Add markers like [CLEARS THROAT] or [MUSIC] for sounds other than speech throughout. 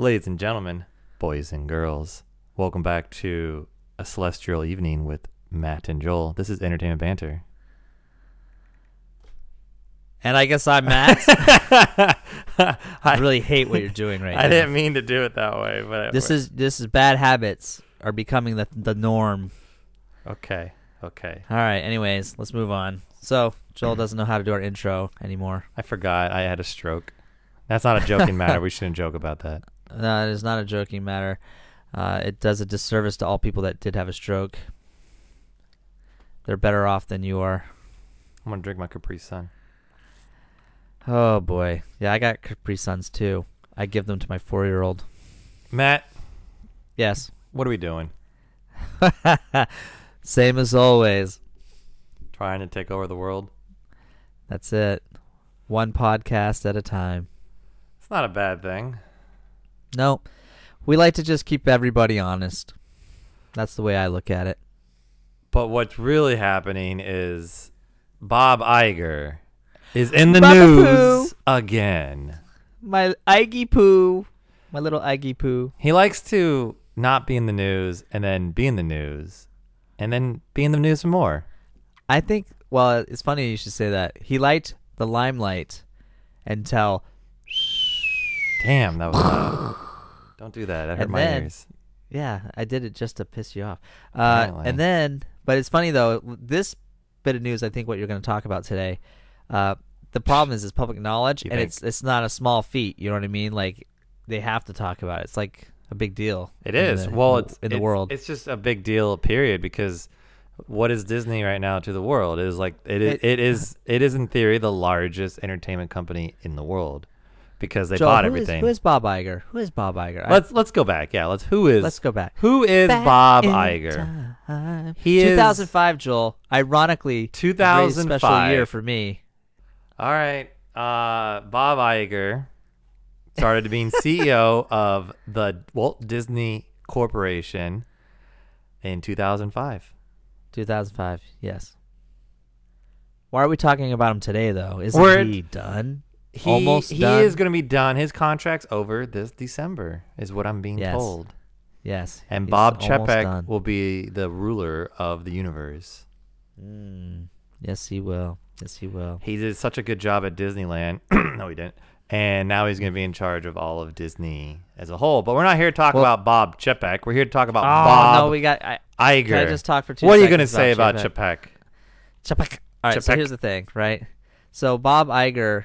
Ladies and gentlemen, boys and girls, welcome back to a celestial evening with Matt and Joel. This is Entertainment Banter. And I guess I'm Matt. [LAUGHS] I really hate what you're doing right now. I now. didn't mean to do it that way, but This is this is bad habits are becoming the the norm. okay. Okay, All right. Anyways, let's move on. So Joel doesn't know how to do our intro anymore. I forgot I had a stroke. That's not a joking [LAUGHS] matter. We shouldn't joke about that. No, it is not a joking matter. Uh, it does a disservice to all people that did have a stroke. They're better off than you are. I'm gonna drink my Capri Sun. Oh boy. Yeah, I got Capri Suns too. I give them to my four year old. Matt, Yes. what are we doing? [LAUGHS] Same as always. Trying to take over the world? That's it. One podcast at a time. It's not a bad thing. No, we like to just keep everybody honest. That's the way I look at it. But what's really happening is Bob Iger is in the Baba news again. My Iggy Poo, my little Iggy Poo. He likes to not be in the news and then be in the news and then be in the news some more. I think. Well, it's funny you should say that. He liked the limelight until, Damn, that was loud. [SIGHS] Don't do that. That hurt And my then- ears. yeah, I did it just to piss you off. Uh, and then, but it's funny though. This bit of news, I think, what you're going to talk about today. Uh, the problem is, it's public knowledge, You and think? it's it's not a small feat. You know what I mean? Like they have to talk about it. It's like a big deal. It is. the- well, it's in the it's- world. It's just a big deal, period. Because what is Disney right now to the world? It is like it. It- It is. It is in theory the largest entertainment company in the world because they Joel, bought who is- everything. who is Bob Iger? Who is Bob Iger? I- let's let's go back. Yeah, let's. Who is let's go back. who is Back Bob in Iger? time. He is 2005, Joel. Ironically, a very special 2005. year for me. All right. Uh, Bob Iger started being CEO [LAUGHS] of the Walt Disney Corporation in 2005. 2005, yes. Why are we talking about him today, though? Isn't We're- he done? He, Almost he done? is going to be done. His contract's over this December, is what I'm being Yes. told. Yes. And he's Bob almost done. will be the ruler of the universe. Mm, yes, he will. Yes, he will. He did such a good job at Disneyland. [CLEARS THROAT] no, he didn't. And now he's going to be in charge of all of Disney as a whole. But we're not here to talk Well- about Bob Chapek. We're here to talk about Oh Bob no, we got. I, Iger. can I just talk for two? what are you going to seconds say about? Chapek? Chapek. All right, so Chapek. here's the thing, right? So Bob Iger,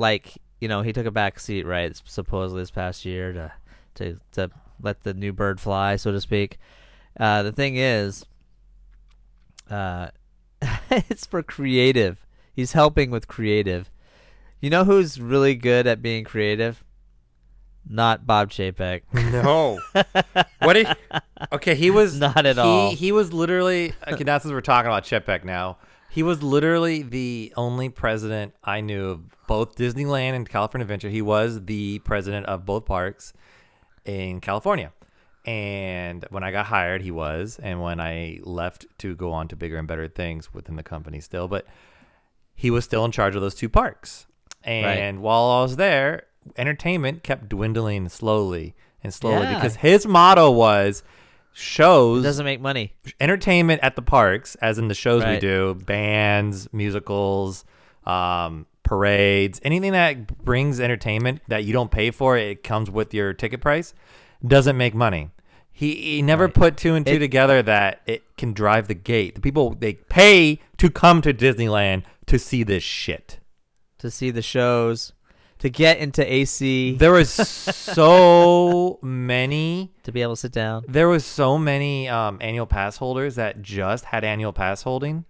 like you know, he took a back seat, right? Supposedly this past year to to to let the new bird fly, so to speak. Uh, the thing is, uh, [LAUGHS] it's for creative. He's helping with creative. You know who's really good at being creative? Not Bob Chapek. No. [LAUGHS] what did Okay, he was Not at he, all. He was literally okay, that's since we're talking about Chapek now. He was literally the only president I knew of both Disneyland and California Adventure. He was the president of both parks in California. And when I got hired, he was, and when I left to go on to bigger and better things within the company still, but he was still in charge of those two parks. And while I was there, entertainment kept dwindling slowly and slowly Yeah. because his motto was shows doesn't make money. entertainment at the parks, as in the shows we do, bands, musicals, um, parades, anything that brings entertainment that you don't pay for, it comes with your ticket price, doesn't make money. He, he never Right. put two and two It- together that it can drive the gate. The people they pay to come to Disneyland to see this shit. to see the shows, to get into AC, There was so [LAUGHS] many to be able to sit down. There was so many um, annual pass holders that just had annual pass holding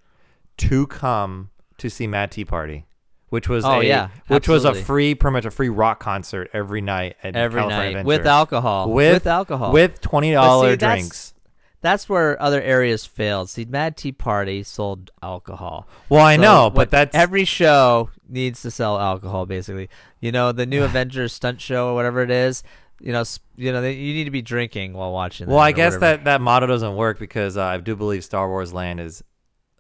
to come to see Mad T Party, which was Oh, a, yeah, which was a free pretty much a free rock concert every night at Every California night Adventure. with alcohol. with, alcohol. with twenty dollar drinks. That's where other areas failed. See, Mad T Party sold alcohol. Well, I So know, but that's every show needs to sell alcohol. Basically, you know, the new [SIGHS] Avengers stunt show or whatever it is. You know, you know, you need to be drinking while watching. well, I guess whatever. that that motto doesn't work because uh, I do believe Star Wars Land is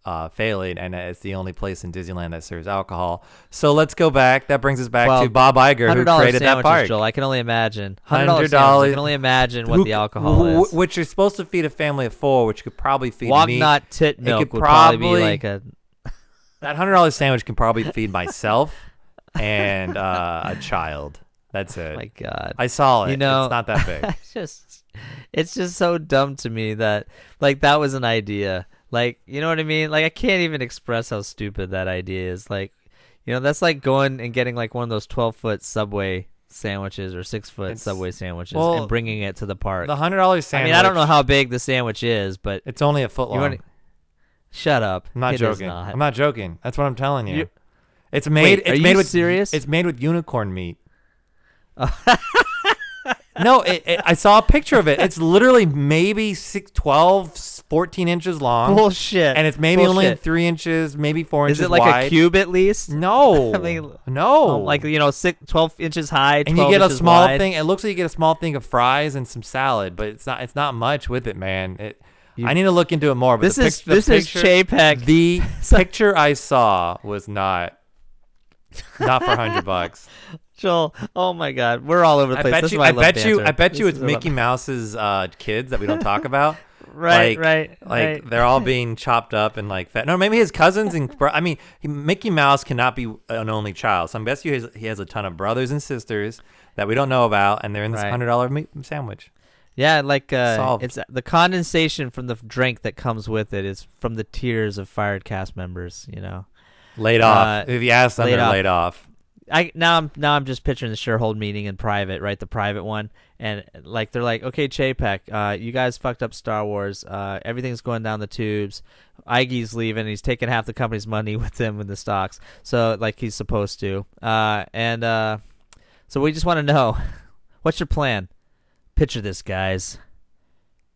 uh, failing, and it's the only place in Disneyland that serves alcohol. So let's go back. That brings us back Well, to Bob Iger, who created that park. Joel. I can only imagine. Hundred dollars. I $100 can only imagine what Who- the alcohol who- is. which is supposed to feed a family of four, which could probably feed me. Walnut tit It milk could would probably, probably- be like a. [LAUGHS] That hundred dollars sandwich can probably feed myself [LAUGHS] and uh, a child. That's it. My God. I saw it. You know- it's not that big. [LAUGHS] it's just it's just so dumb to me that like that was an idea like you know what i mean like i can't even express how stupid that idea is like you know that's like going and getting like one of those 12 foot subway sandwiches or six foot It's- subway sandwiches well, and bringing it to the park The hundred dollars i sandwich. mean i don't know how big the sandwich is but It's only a foot long. wanna- shut up I'm not It joking. not. I'm not joking. That's what I'm telling you. You- it's made. Wait, it's are made you with serious? It's made with unicorn meat. [LAUGHS] no, it, it, I saw a picture of it. It's literally maybe six, 12, 14 inches long, bullshit and it's maybe only Bullshit. three inches, maybe four is inches it like wide. a cube at least [LAUGHS] No, I mean, no, Oh, like you know six, 12 inches high and you get a small wide. thing. It looks like you get a small thing of fries and some salad, but it's not. It's not much with it, man. It, You- I need to look into it more. But this is pic- this is picture- chapek The [LAUGHS] picture I saw was not not for hundred [LAUGHS] bucks. Joel, oh my God, we're all over the I place. bet This you. I, I bet you. I bet you it's I Mickey Mouse's uh, kids that we don't talk about. [LAUGHS] Right, like- right, Like right. they're all being chopped up and like fat. No, maybe his cousins and bro- I mean, he, Mickey Mouse cannot be an only child. So I'm guessing he has, he has a ton of brothers and sisters that we don't know about, and they're in this Right. hundred dollar meat sandwich. Yeah, like uh, it's the condensation from the drink that comes with it is from the tears of fired cast members. You know, Laid Uh, off. If you ask them, laid they're off. laid off. I now I'm now I'm just picturing the shareholder meeting in private, right? The private one, and like they're like, okay, Chapek, uh, you guys fucked up Star Wars. Uh, everything's going down the tubes. Iggy's leaving. He's taking half the company's money [LAUGHS] with him in the stocks, so like he's supposed to. Uh, and uh, so we just want to know, [LAUGHS] what's your plan? Picture this, guys.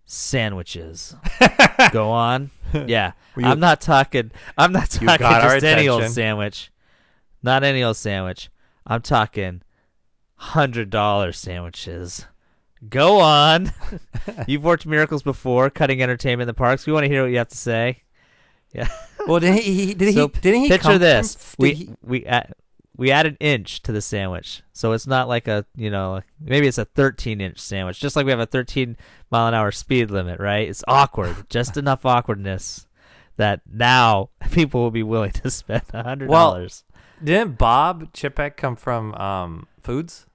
Sandwiches. [LAUGHS] Go on. Yeah, you- I'm not talking. I'm not talking just any old sandwich. Not any old sandwich. I'm talking hundred dollar sandwiches. Go on. [LAUGHS] You've worked miracles before, cutting entertainment in the parks. We want to hear what you have to say. [LAUGHS] Yeah. Well, did he? he did So, he? Didn't he? Picture from- this: did we he- we add, we add an inch to the sandwich, so it's not like a you know maybe it's a 13 inch sandwich, just like we have a 13 mile an hour speed limit, right? It's awkward, [LAUGHS] just enough awkwardness that now people will be willing to spend a hundred dollars. Didn't Bob Chapek come from um, Foods?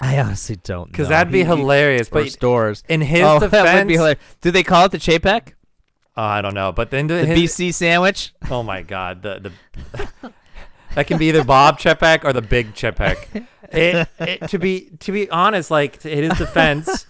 I honestly don't Because that'd be hilarious. But stores. in his oh, defense, [LAUGHS] that would be hilarious. Do they call it the Chapek? Oh, I don't know. But then The his, BC sandwich? Oh my God, the the [LAUGHS] that can be either Bob Chapek or the Big Chapek. [LAUGHS] It, it, to be to be honest, like in his defense,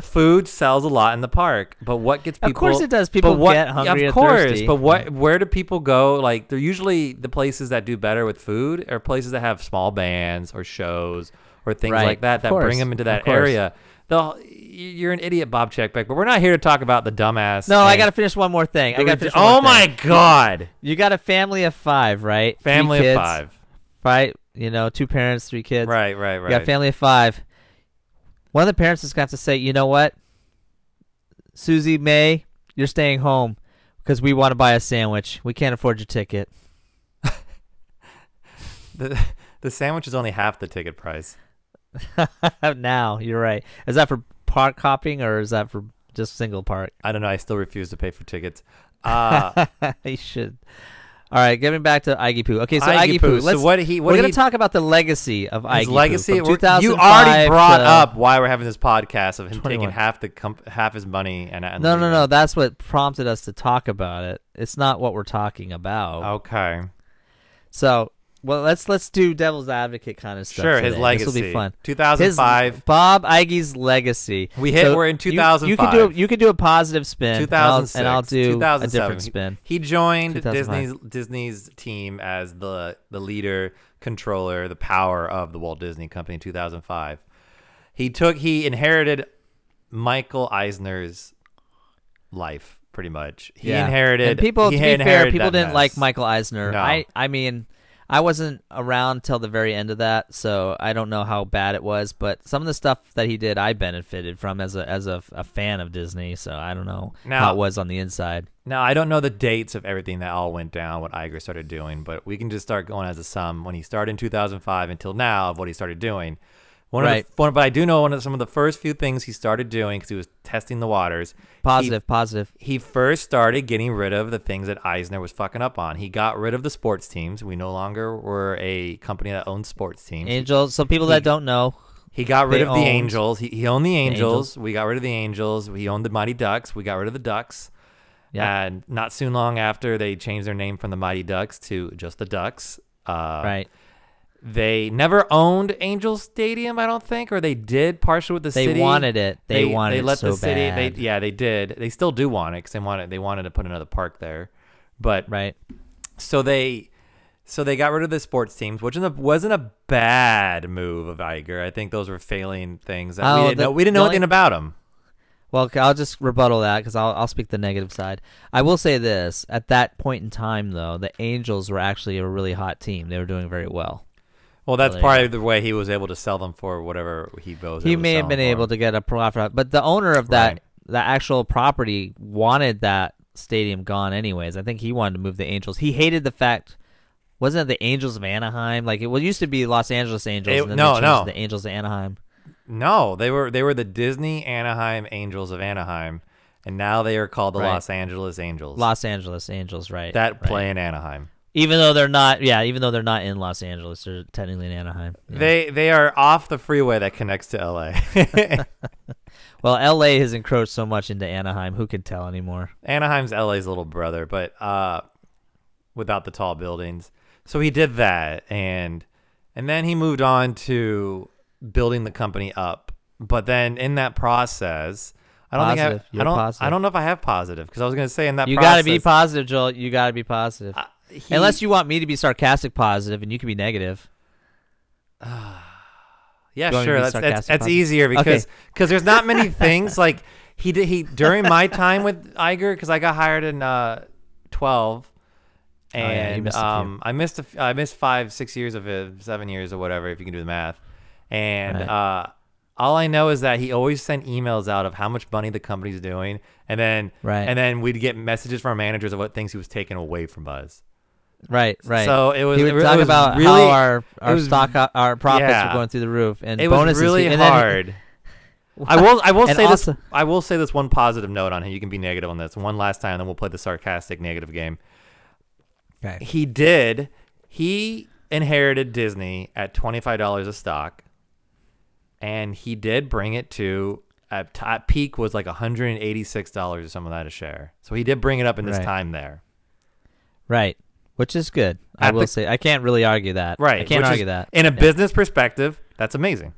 food sells a lot in the park. But what gets people? Of course it does. People what, get hungry Of and course, thirsty. but what? Where do people go? Like they're usually the places that do better with food are places that have small bands or shows or things Right, like that that bring them into that area. The, you're an idiot, Bob Chapek, but we're not here to talk about the dumbass. No, I got to finish one more thing. I got to regi- finish one more Oh my thing. God! You got a family of five, right? Family of five. Right? You know, two parents, three kids. Right, right, right. You got a family of five. One of the parents has got to say, you know what? Susie May, you're staying home because we want to buy a sandwich. We can't afford your ticket. [LAUGHS] the the sandwich is only half the ticket price. [LAUGHS] now, you're right. Is that for park hopping or is that for just single park? I don't know. I still refuse to pay for tickets. [LAUGHS] Uh, he should. All right, getting back to Iggy Poo. Okay, so Iggy Iggy, Poo. Poo. Let's, So what he? What we're going to talk about the legacy of Iggy his Poo legacy. from you already brought up why we're having this podcast of him 21. taking half the comp- half his money and, and No, no, no. That's what prompted us to talk about it. It's not what we're talking about. Okay, So, well, let's let's do devil's advocate kind of stuff. sure. today. His legacy. This will be fun. 2005. His, Bob Iggy's legacy. We hit- So we're in you- You, can 2005. do a, you could do a positive spin. and I'll- 2006. and I'll, do a 2007. different spin. He joined Disney's Disney's team as the the leader, controller, the power of the Walt Disney Company in 2005. He took he inherited Michael Eisner's life pretty much. He Yeah. inherited And people, he to be fair, people didn't mess. like Michael Eisner. No. I, I mean, I wasn't around till the very end of that, so I don't know how bad it was. But some of the stuff that he did, I benefited from as a as a, a fan of Disney. So I don't know how it was on the inside. Now I don't know the dates of everything that all went down, what Iger started doing, but we can just start going as a sum when he started in 2005 until now of what he started doing. One Right. of the, one, but I do know one of some of the first few things he started doing because he was testing the waters. Positive, positive. He first started getting rid of the things that Eisner was fucking up on. He got rid of the sports teams. We no longer were a company that owned sports teams. Angels. So people He- that don't know, He got rid of the Angels. He, he owned the Angels. Angels. We got rid of the Angels. He owned the Mighty Ducks. We got rid of the Ducks. Yeah. And not soon long after, they changed their name from the Mighty Ducks to just the Ducks. Uh, right? They never owned Angels Stadium, I don't think, or they did partially with the They city. They wanted it. They, wanted it. they it let so the city. bad. They yeah, they did. They still do want it because they wanted they wanted to put another park there, but right. so they so they got rid of the sports teams, which wasn't a bad move of Iger. I think those were failing things that we Oh, didn't the- know. We didn't know only- anything about them. Well, I'll just rebuttal that because I'll I'll speak the negative side. I will say this: at that point in time, though, the Angels were actually a really hot team. They were doing very well. Well, that's there you probably the way he was able to sell them for whatever he goes. he may have been able to get a profit, but the owner of that Right. the actual property wanted that stadium gone anyways. I think he wanted to move the Angels. He hated the fact. Wasn't it the Angels of Anaheim? Like it was used to be Los Angeles Angels. It- and then no, no. the Angels of Anaheim. No, they were they were the Disney Anaheim Angels of Anaheim, and now they are called the Right. Los Angeles Angels. Los Angeles Angels, right? that right. play in Anaheim. Even though they're not, yeah, even though they're not in Los Angeles, they're technically in Anaheim. Yeah. They they are off the freeway that connects to LA. [LAUGHS] [LAUGHS] Well, L.A. has encroached so much into Anaheim. Who can tell anymore? Anaheim's LA's little brother, but uh, without the tall buildings. So he did that, and and then he moved on to building the company up. But then in that process, I don't think I, I don't positive. I don't know if I have positive because I was gonna say in that you got to be positive, Joel. You got to be positive. He- Unless you want me to be sarcastic positive, and you can be negative. [SIGHS] Yeah, You want me to sure. That's that's, that's easier because Okay. because there's not many things like he did he during my time with Iger because I got hired in uh, twelve, Oh, yeah, and a few. um I missed a f- I missed five six years of it seven years or whatever if you can do the math, and Right. uh. All I know is that he always sent emails out of how much money the company's doing, and then Right. and then we'd get messages from our managers of what things he was taking away from us. Right, right. So it was. he it would it talk was about really, how our our was- stock uh, our profits yeah. were going through the roof, and it was bonuses. really and he- hard. [LAUGHS] I will. I will say also- this. I will say this one positive note on him. You can be negative on this one last time, and then we'll play the sarcastic negative game. Okay. He did. He inherited Disney at twenty five dollars a stock, and he did bring it to at, t- at peak was like one hundred and eighty six dollars or something like that a share. So he did bring it up in this Right. time there. Right, which is good. I At will the- say I can't really argue that. Right. I can't which is- argue that. In a Yeah. business perspective, that's amazing.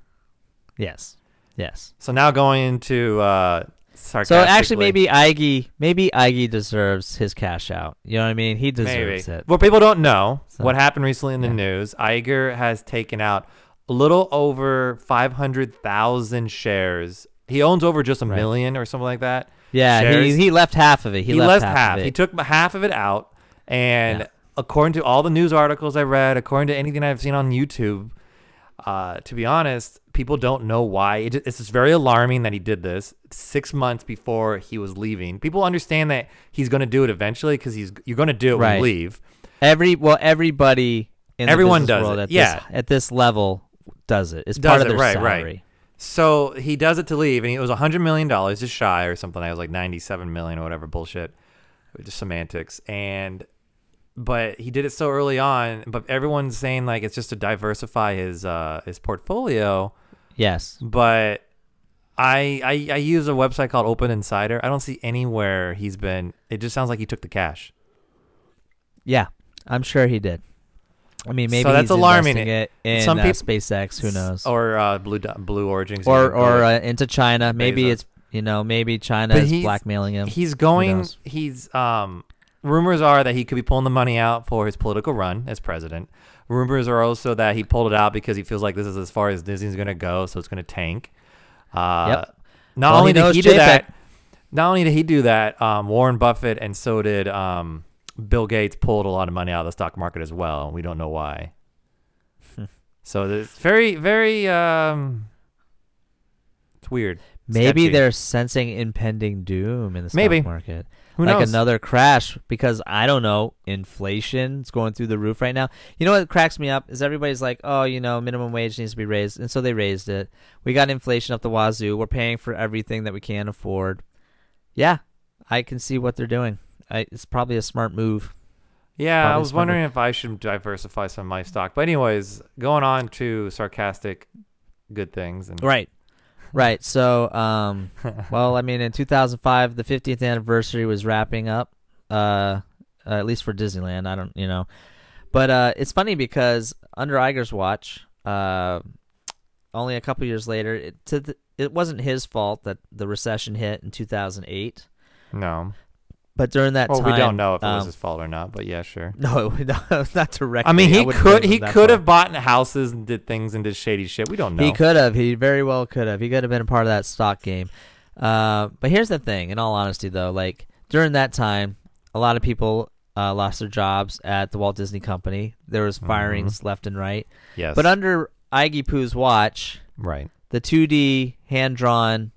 Yes, yes. So now going into uh, So sarcastically. actually, maybe Iggy, maybe Iggy deserves his cash out. You know what I mean? He deserves Maybe. it. Well, people don't know So- what happened recently in the Yeah. news. Iger has taken out a little over 500,000 shares. He owns over just a Right. million or something like that. Yeah, shares. he, he left half of it. He, He, left, half. Of it. He took half of it out. And Yeah. According to all the news articles I read, according to anything I've seen on YouTube, uh, to be honest, people don't know why. It, it's just very alarming that he did this six months before he was leaving. People understand that he's going to do it eventually because he's you're going to do it when you leave. Every well, everybody in Everyone the does world it. At Yeah. this, at this level does it. It's Does part of their right, right. So he does it to leave, and it was a hundred million dollars, just shy or something. I was like ninety-seven million or whatever bullshit, just semantics. And but he did it so early on. But everyone's saying like it's just to diversify his uh his portfolio. Yes. But I I I use a website called Open Insider. I don't see anywhere he's been. It just sounds like he took the cash. Yeah, I'm sure he did. I mean, maybe So that's he's alarming. it in Some uh, peop- SpaceX. Who knows? Or uh, Blue Blue Origins. or or uh, into China. Maybe Bezos. it's you know maybe China But is blackmailing him. He's going. He's um. Rumors are that he could be pulling the money out for his political run as president. Rumors are also that he pulled it out because he feels like this is as far as Disney's going to go, so it's going to tank. Uh, Yep. Not Well, only did he do Chapek. that, not only did he do that, um, Warren Buffett and so did um, Bill Gates pulled a lot of money out of the stock market as well. We don't know why. [LAUGHS] so it's very, very. Um, it's weird. Maybe Sketchy. they're sensing impending doom in the stock Maybe. market. Who like knows? another crash because I don't know, inflation's going through the roof right now. You know what cracks me up is everybody's like, "Oh, you know, minimum wage needs to be raised." And so they raised it. We got inflation up the wazoo. We're paying for everything that we can afford. Yeah, I can see what they're doing. I, it's probably a smart move. Yeah, I was wondering if I should diversify some of my stock. But anyways, going on to sarcastic good things and Right. Right. So, um, well, I mean, in 2005, the 50th anniversary was wrapping up, uh, uh, at least for Disneyland. I don't, you know, but uh, it's funny because under Iger's watch, uh, only a couple years later, it, it wasn't his fault that the recession hit in 2008. no. But during that Well, time, we don't know if it was um, his fault or not, but yeah, sure. [LAUGHS] No, no, [LAUGHS] not directly. I mean, he wouldn't could he could have bought houses and did things and did shady shit. We don't know. He could have. He very well could have. He could have been a part of that stock game. Uh, but here's the thing. In all honesty, though, like during that time, a lot of people uh, lost their jobs at the Walt Disney Company. There was firings left and right. yes, But under Iggy Poo's watch, right. the 2D hand drawn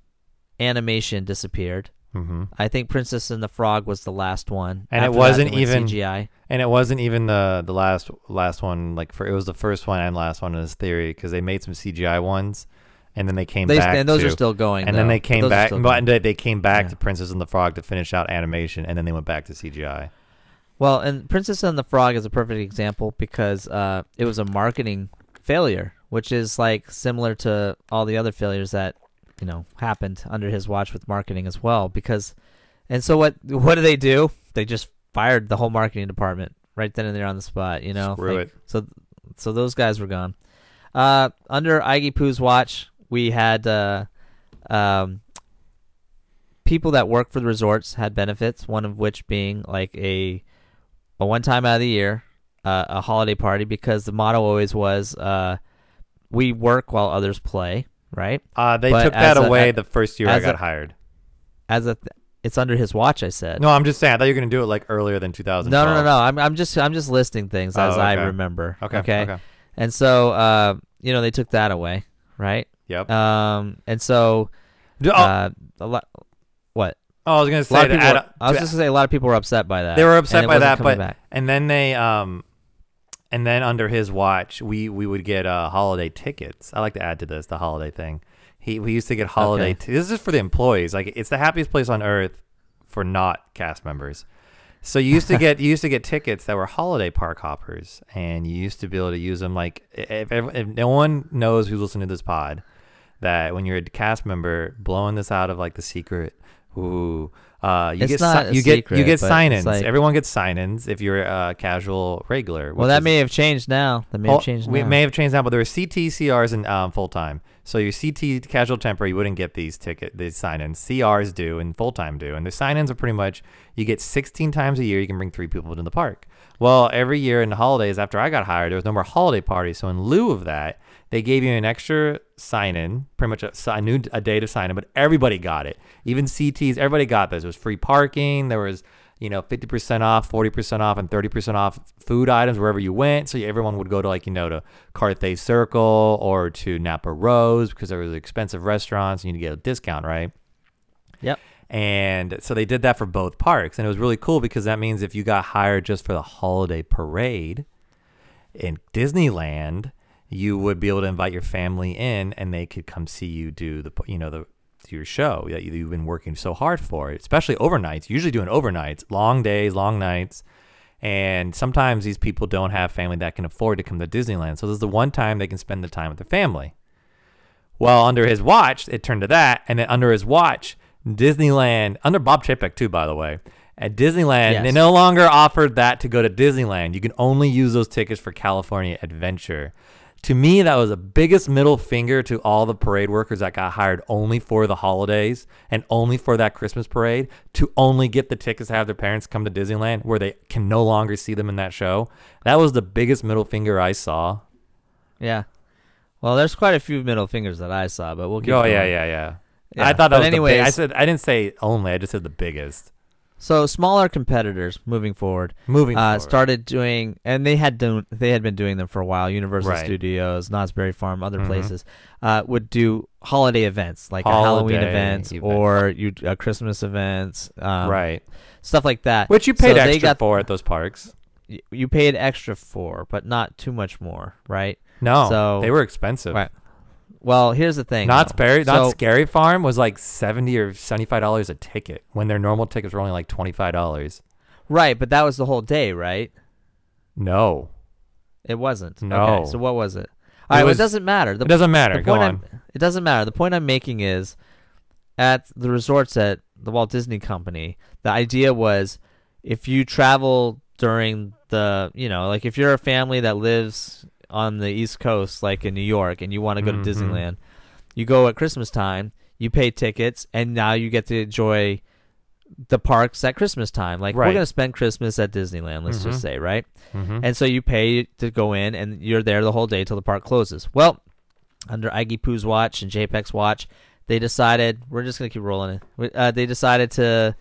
animation disappeared. Hmm I think Princess and the Frog was the last one, And it After that, wasn't went even- CGI. And it wasn't even the the last last one. Like for it was the first one and last one in his theory because they made some CGI ones, and then they came They, back. and those to, are still going. and then they came back. But they came back Yeah. to Princess and the Frog to finish out animation, and then they went back to CGI. Well, and Princess and the Frog is a perfect example because uh, it was a marketing failure, which is like similar to all the other failures that you know happened under his watch with marketing as well. Because, and so what? What do they do? They just fired the whole marketing department right then and there on the spot. You know, Screw Like, it. So, so those guys were gone. Uh, under Iggy Poo's watch, we had uh, um, people that work for the resorts had benefits. One of which being like a a one time out of the year, uh, a holiday party, because the motto always was, uh, "We work while others play." Right? Uh, they But took that a- away a- the first year I got a- hired. As a, th- it's under his watch. I said. No, I'm just saying. I thought you were gonna do it like earlier than 2000. no, no, no, no. I'm, I'm just, I'm just listing things as Oh, I remember. Okay. Okay. Okay. And so, uh, you know, they took that away, right? Yep. Um, and so, oh, uh, a lot. What? oh, I was gonna say people. were- I was just gonna say a lot of people were upset by that. They were upset by that, but back. and then they um, and then under his watch, we we would get uh holiday tickets. I like to add to this the holiday thing. He we used to get holiday. Okay. T- this is for the employees. Like it's the happiest place on earth for not cast members. So you used to get [LAUGHS] you used to get tickets that were holiday park hoppers, and you used to be able to use them. Like if, if, if no one knows who's listening to this pod, that when you're a cast member, blowing this out of like the secret, ooh, uh, you get not si- a you get you get sign-ins. like- Everyone gets sign-ins if you're a casual regular. Well, that is- may have changed now. That may Oh, have changed we now. may have changed now, but there were CT, CRs, and um, full time. So your CT casual temporary, you wouldn't get these ticket these sign-ins. CRs do and full time do, and the sign-ins are pretty much you get 16 times a year. You can bring three people to the park. Well, every year in the holidays after I got hired, there was no more holiday parties. So in lieu of that, they gave you an extra sign-in, pretty much a, a new a day to sign in, but everybody got it. Even CTs, everybody got this. It was free parking. There was you know, 50% off, 40% off, and 30% off food items wherever you went. So everyone would go to like, you know, to Carthay Circle or to Napa Rose because there was expensive restaurants and you get a discount, right? Yep. And so they did that for both parks. And it was really cool because that means if you got hired just for the holiday parade in Disneyland, you would be able to invite your family in and they could come see you do the, you know, the, your show that you- you've been working so hard for, especially overnights. Usually doing overnights, long days, long nights. And sometimes these people don't have family that can afford to come to Disneyland. So this is the one time they can spend the time with their family. Well, under his watch, it turned to that. And then under his watch, Disneyland, under Bob Chapek too, by the way, at Disneyland, Yes. they no longer offered that to go to Disneyland. You can only use those tickets for California Adventure. To me, that was the biggest middle finger to all the parade workers that got hired only for the holidays and only for that Christmas parade to only get the tickets to have their parents come to Disneyland where they can no longer see them in that show. That was the biggest middle finger I saw. Yeah. Well, there's quite a few middle fingers that I saw, but we'll keep oh going. yeah, yeah, yeah, Yeah, I thought that but was anyways, the big, I said I didn't say only. I just said the biggest. So smaller competitors moving forward Moving uh, forward. started doing, and they had done, they had been doing them for a while. Universal Right. Studios, Knott's Berry Farm, other Mhm. places uh, would do holiday events like a Halloween Holiday events event. or you uh, Christmas events, um, right. Stuff like that. Which you so paid they extra got- for at those parks. y- you paid extra for, but not too much more, right? No, So- they were expensive. Right. Well, here's the thing. Though. Berry, So- Knott's Scary Farm was like seventy or seventy five dollars a ticket when their normal tickets were only like twenty five dollars. right, but that was the whole day, right? No, It wasn't. No. Okay, so what was it? All right, well, was- it doesn't matter. The it doesn't matter. the Go point on. I'm- it doesn't matter. The point I'm making is at the resorts at the Walt Disney Company, the idea was if you travel during the, you know, like if you're a family that lives on the East Coast, like in New York, and you want to go to Disneyland, you go at Christmas time, you pay tickets, and now you get to enjoy the parks at Christmas time. Like we're gonna spend Christmas at Disneyland, let's Mhm. just say, right? Mhm. And so you pay to go in, and you're there the whole day till the park closes. Well, under Iggy Poo's watch and Chapek's watch, they decided we're just gonna keep rolling it. Uh, they decided to,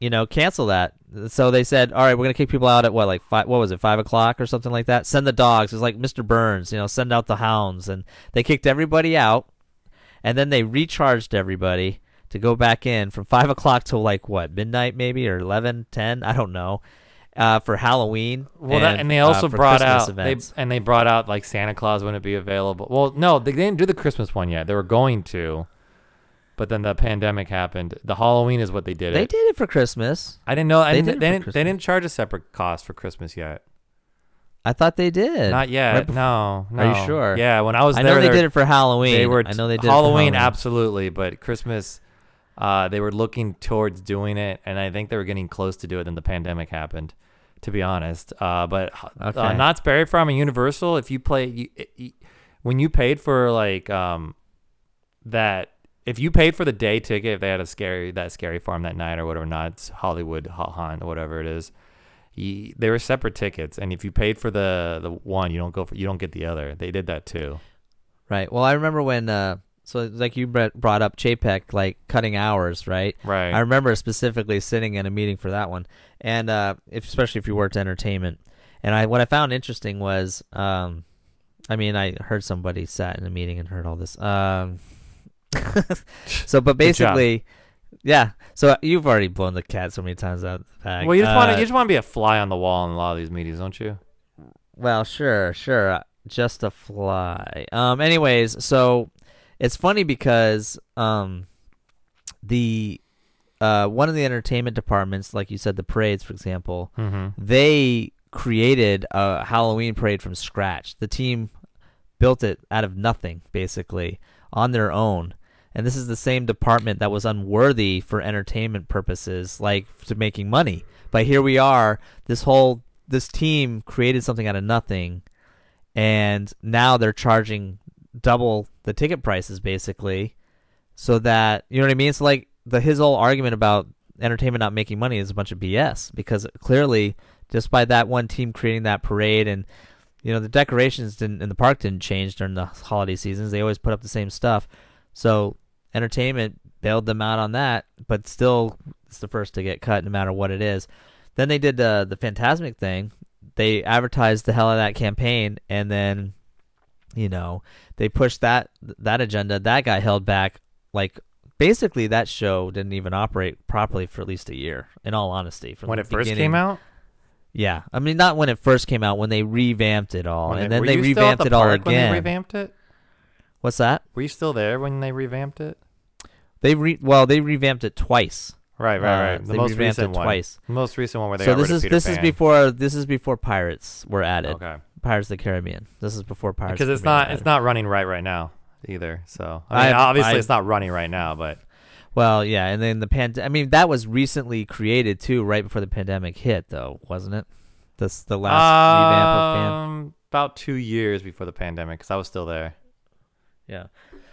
you know, cancel that. So they said, all right, we're gonna kick people out at what, like five? What was it, five o'clock or something like that? Send the dogs. It's like Mr. Burns, you know, send out the hounds, and they kicked everybody out, and then they recharged everybody to go back in from five [LAUGHS] o'clock till like what midnight maybe or 11, 10? I don't know. Uh, for Halloween. Well, that, and they uh, also for brought Christmas out they, and they brought out like Santa Claus wouldn't be available. Well, no, they didn't do the Christmas one yet. They were going to, but then the pandemic happened. The Halloween is what they did. They it. did it for Christmas. I didn't know. I they didn't, did they didn't. They didn't charge a separate cost for Christmas yet. I thought they did. Not yet. Right no, no. Are you sure? Yeah, when I was I there, know they did it for Halloween. They were I know they did Halloween, Halloween. absolutely, but Christmas, uh, they were looking towards doing it, and I think they were getting close to do it. Then the pandemic happened, to be honest. Uh, but uh, Okay. Knott's Berry Farm and Universal, if you play, you, you, when you paid for like um, that, if you paid for the day ticket, if they had a scary that scary farm that night or whatever, Knott's Hollywood Hot Hunt or whatever it is. You, they were separate tickets, and if you paid for the the one, you don't go for you don't get the other. They did that too. Right. Well, I remember when. Uh, so like you brought up Chapek, like cutting hours, right? Right. I remember specifically sitting in a meeting for that one, and uh, if, especially if you worked entertainment. And I what I found interesting was, um, I mean, I heard somebody sat in a meeting and heard all this. Um, [LAUGHS] so, but basically, yeah. So you've already blown the cat so many times out of the bag. Well, you just want Uh, to you just want to be a fly on the wall in a lot of these meetings, don't you? Well, sure, sure. uh, Just a fly. Um. Anyways, so it's funny because um, the uh one of the entertainment departments, like you said, the parades, for example, Mm-hmm. they created a Halloween parade from scratch. The team built it out of nothing, basically, on their own. And this is the same department that was unworthy for entertainment purposes, like to making money. But here we are. This whole this team created something out of nothing, and now they're charging double the ticket prices, basically, so that you know what I mean. So like the his whole argument about entertainment not making money is a bunch of BS because clearly just by that one team creating that parade and you know the decorations didn't in the park didn't change during the holiday seasons they always put up the same stuff so entertainment bailed them out on that but still it's the first to get cut no matter what it is then they did uh, the Fantasmic thing they advertised the hell out of that campaign and then you know they pushed that that agenda that got held back like basically that show didn't even operate properly for at least a year in all honesty from When the it first came out, Yeah, I mean not when it first came out, when they revamped it all, When and they- then they you still at revamped the it all park When they again. revamped it. What's that? Were you still there when they revamped it? They re well they revamped it twice. Right, Uh, right, right. The they most revamped recent it one. twice. The most recent one where they so got this rid is of Peter this is before this is before Pirates were added. Okay. Pirates of the Caribbean. This is before Pirates. Because it's not it's not running right right now either. So I mean, I- obviously I- it's not running right now, but Well, yeah, and then the pand. I mean that was recently created too, right before the pandemic hit, though, wasn't it? This the last revamp of Fan. um, about two years before the pandemic, because I was still there. Yeah.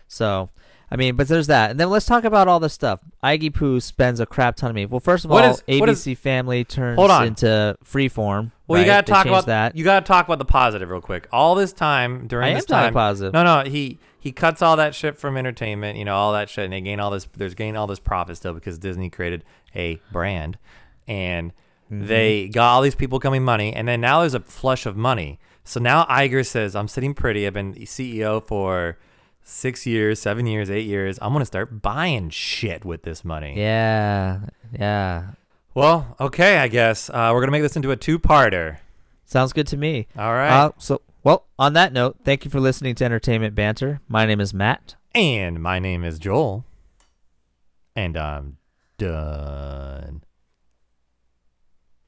So, I mean, but there's that. And then let's talk about all this stuff. Iggy Poo spends a crap ton of money. Well, first of What all, is- what is- ABC Family turns Hold on. into Freeform. Well, you gotta They talk about that. You gotta talk about the positive real quick. All this time during I this time, positive. no, no, he he cuts all that shit from entertainment, you know, all that shit, and they gain all this. There's gain all this profit still because Disney created a brand, and mm-hmm. they got all these people coming money, and then now there's a flush of money. So now Iger says, "I'm sitting pretty. I've been CEO for six years, seven years, eight years. I'm gonna start buying shit with this money." Yeah, yeah. Well, okay, I guess uh, we're gonna make this into a two-parter. Sounds good to me. All right. Uh, so, well, on that note, thank you for listening to Entertainment Banter. My name is Matt. and my name is Joel, and I'm done.